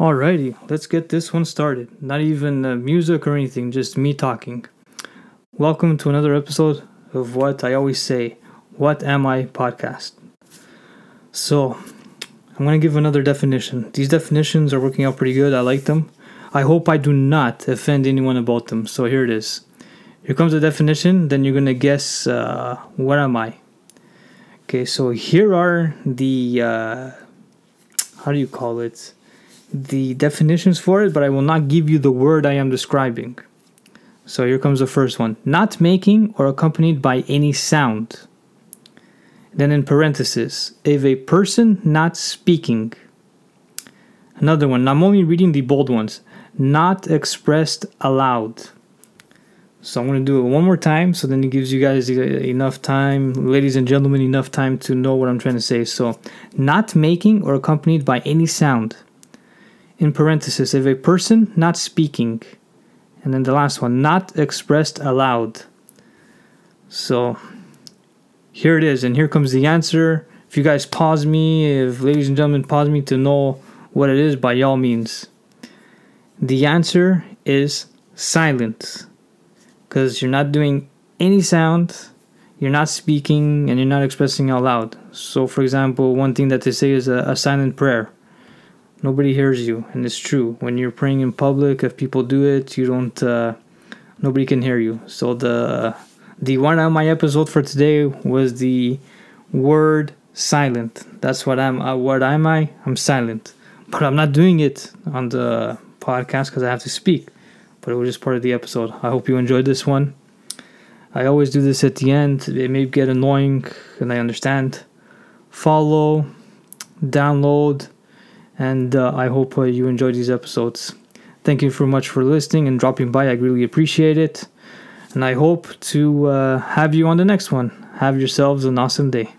Alrighty, let's get this one started. Not even uh, music or anything, just me talking. Welcome to another episode of what I always say What Am I podcast. So, I'm going to give another definition. These definitions are working out pretty good. I like them. I hope I do not offend anyone about them. So, here it is. Here comes the definition, then you're going to guess uh, what am I? Okay, so here are the, uh, how do you call it? The definitions for it, but I will not give you the word I am describing. So here comes the first one not making or accompanied by any sound. Then in parentheses, if a person not speaking. Another one, I'm only reading the bold ones, not expressed aloud. So I'm going to do it one more time so then it gives you guys enough time, ladies and gentlemen, enough time to know what I'm trying to say. So, not making or accompanied by any sound. In parenthesis, if a person not speaking. And then the last one, not expressed aloud. So, here it is, and here comes the answer. If you guys pause me, if ladies and gentlemen pause me to know what it is, by all means. The answer is silence because you're not doing any sound, you're not speaking, and you're not expressing out loud. So, for example, one thing that they say is a, a silent prayer. Nobody hears you, and it's true. When you're praying in public, if people do it, you don't. Uh, nobody can hear you. So the the one on my episode for today was the word silent. That's what I'm. Uh, what am I? I'm silent, but I'm not doing it on the podcast because I have to speak but it was just part of the episode. I hope you enjoyed this one. I always do this at the end. It may get annoying, and I understand. Follow, download, and uh, I hope uh, you enjoyed these episodes. Thank you very much for listening and dropping by. I really appreciate it. And I hope to uh, have you on the next one. Have yourselves an awesome day.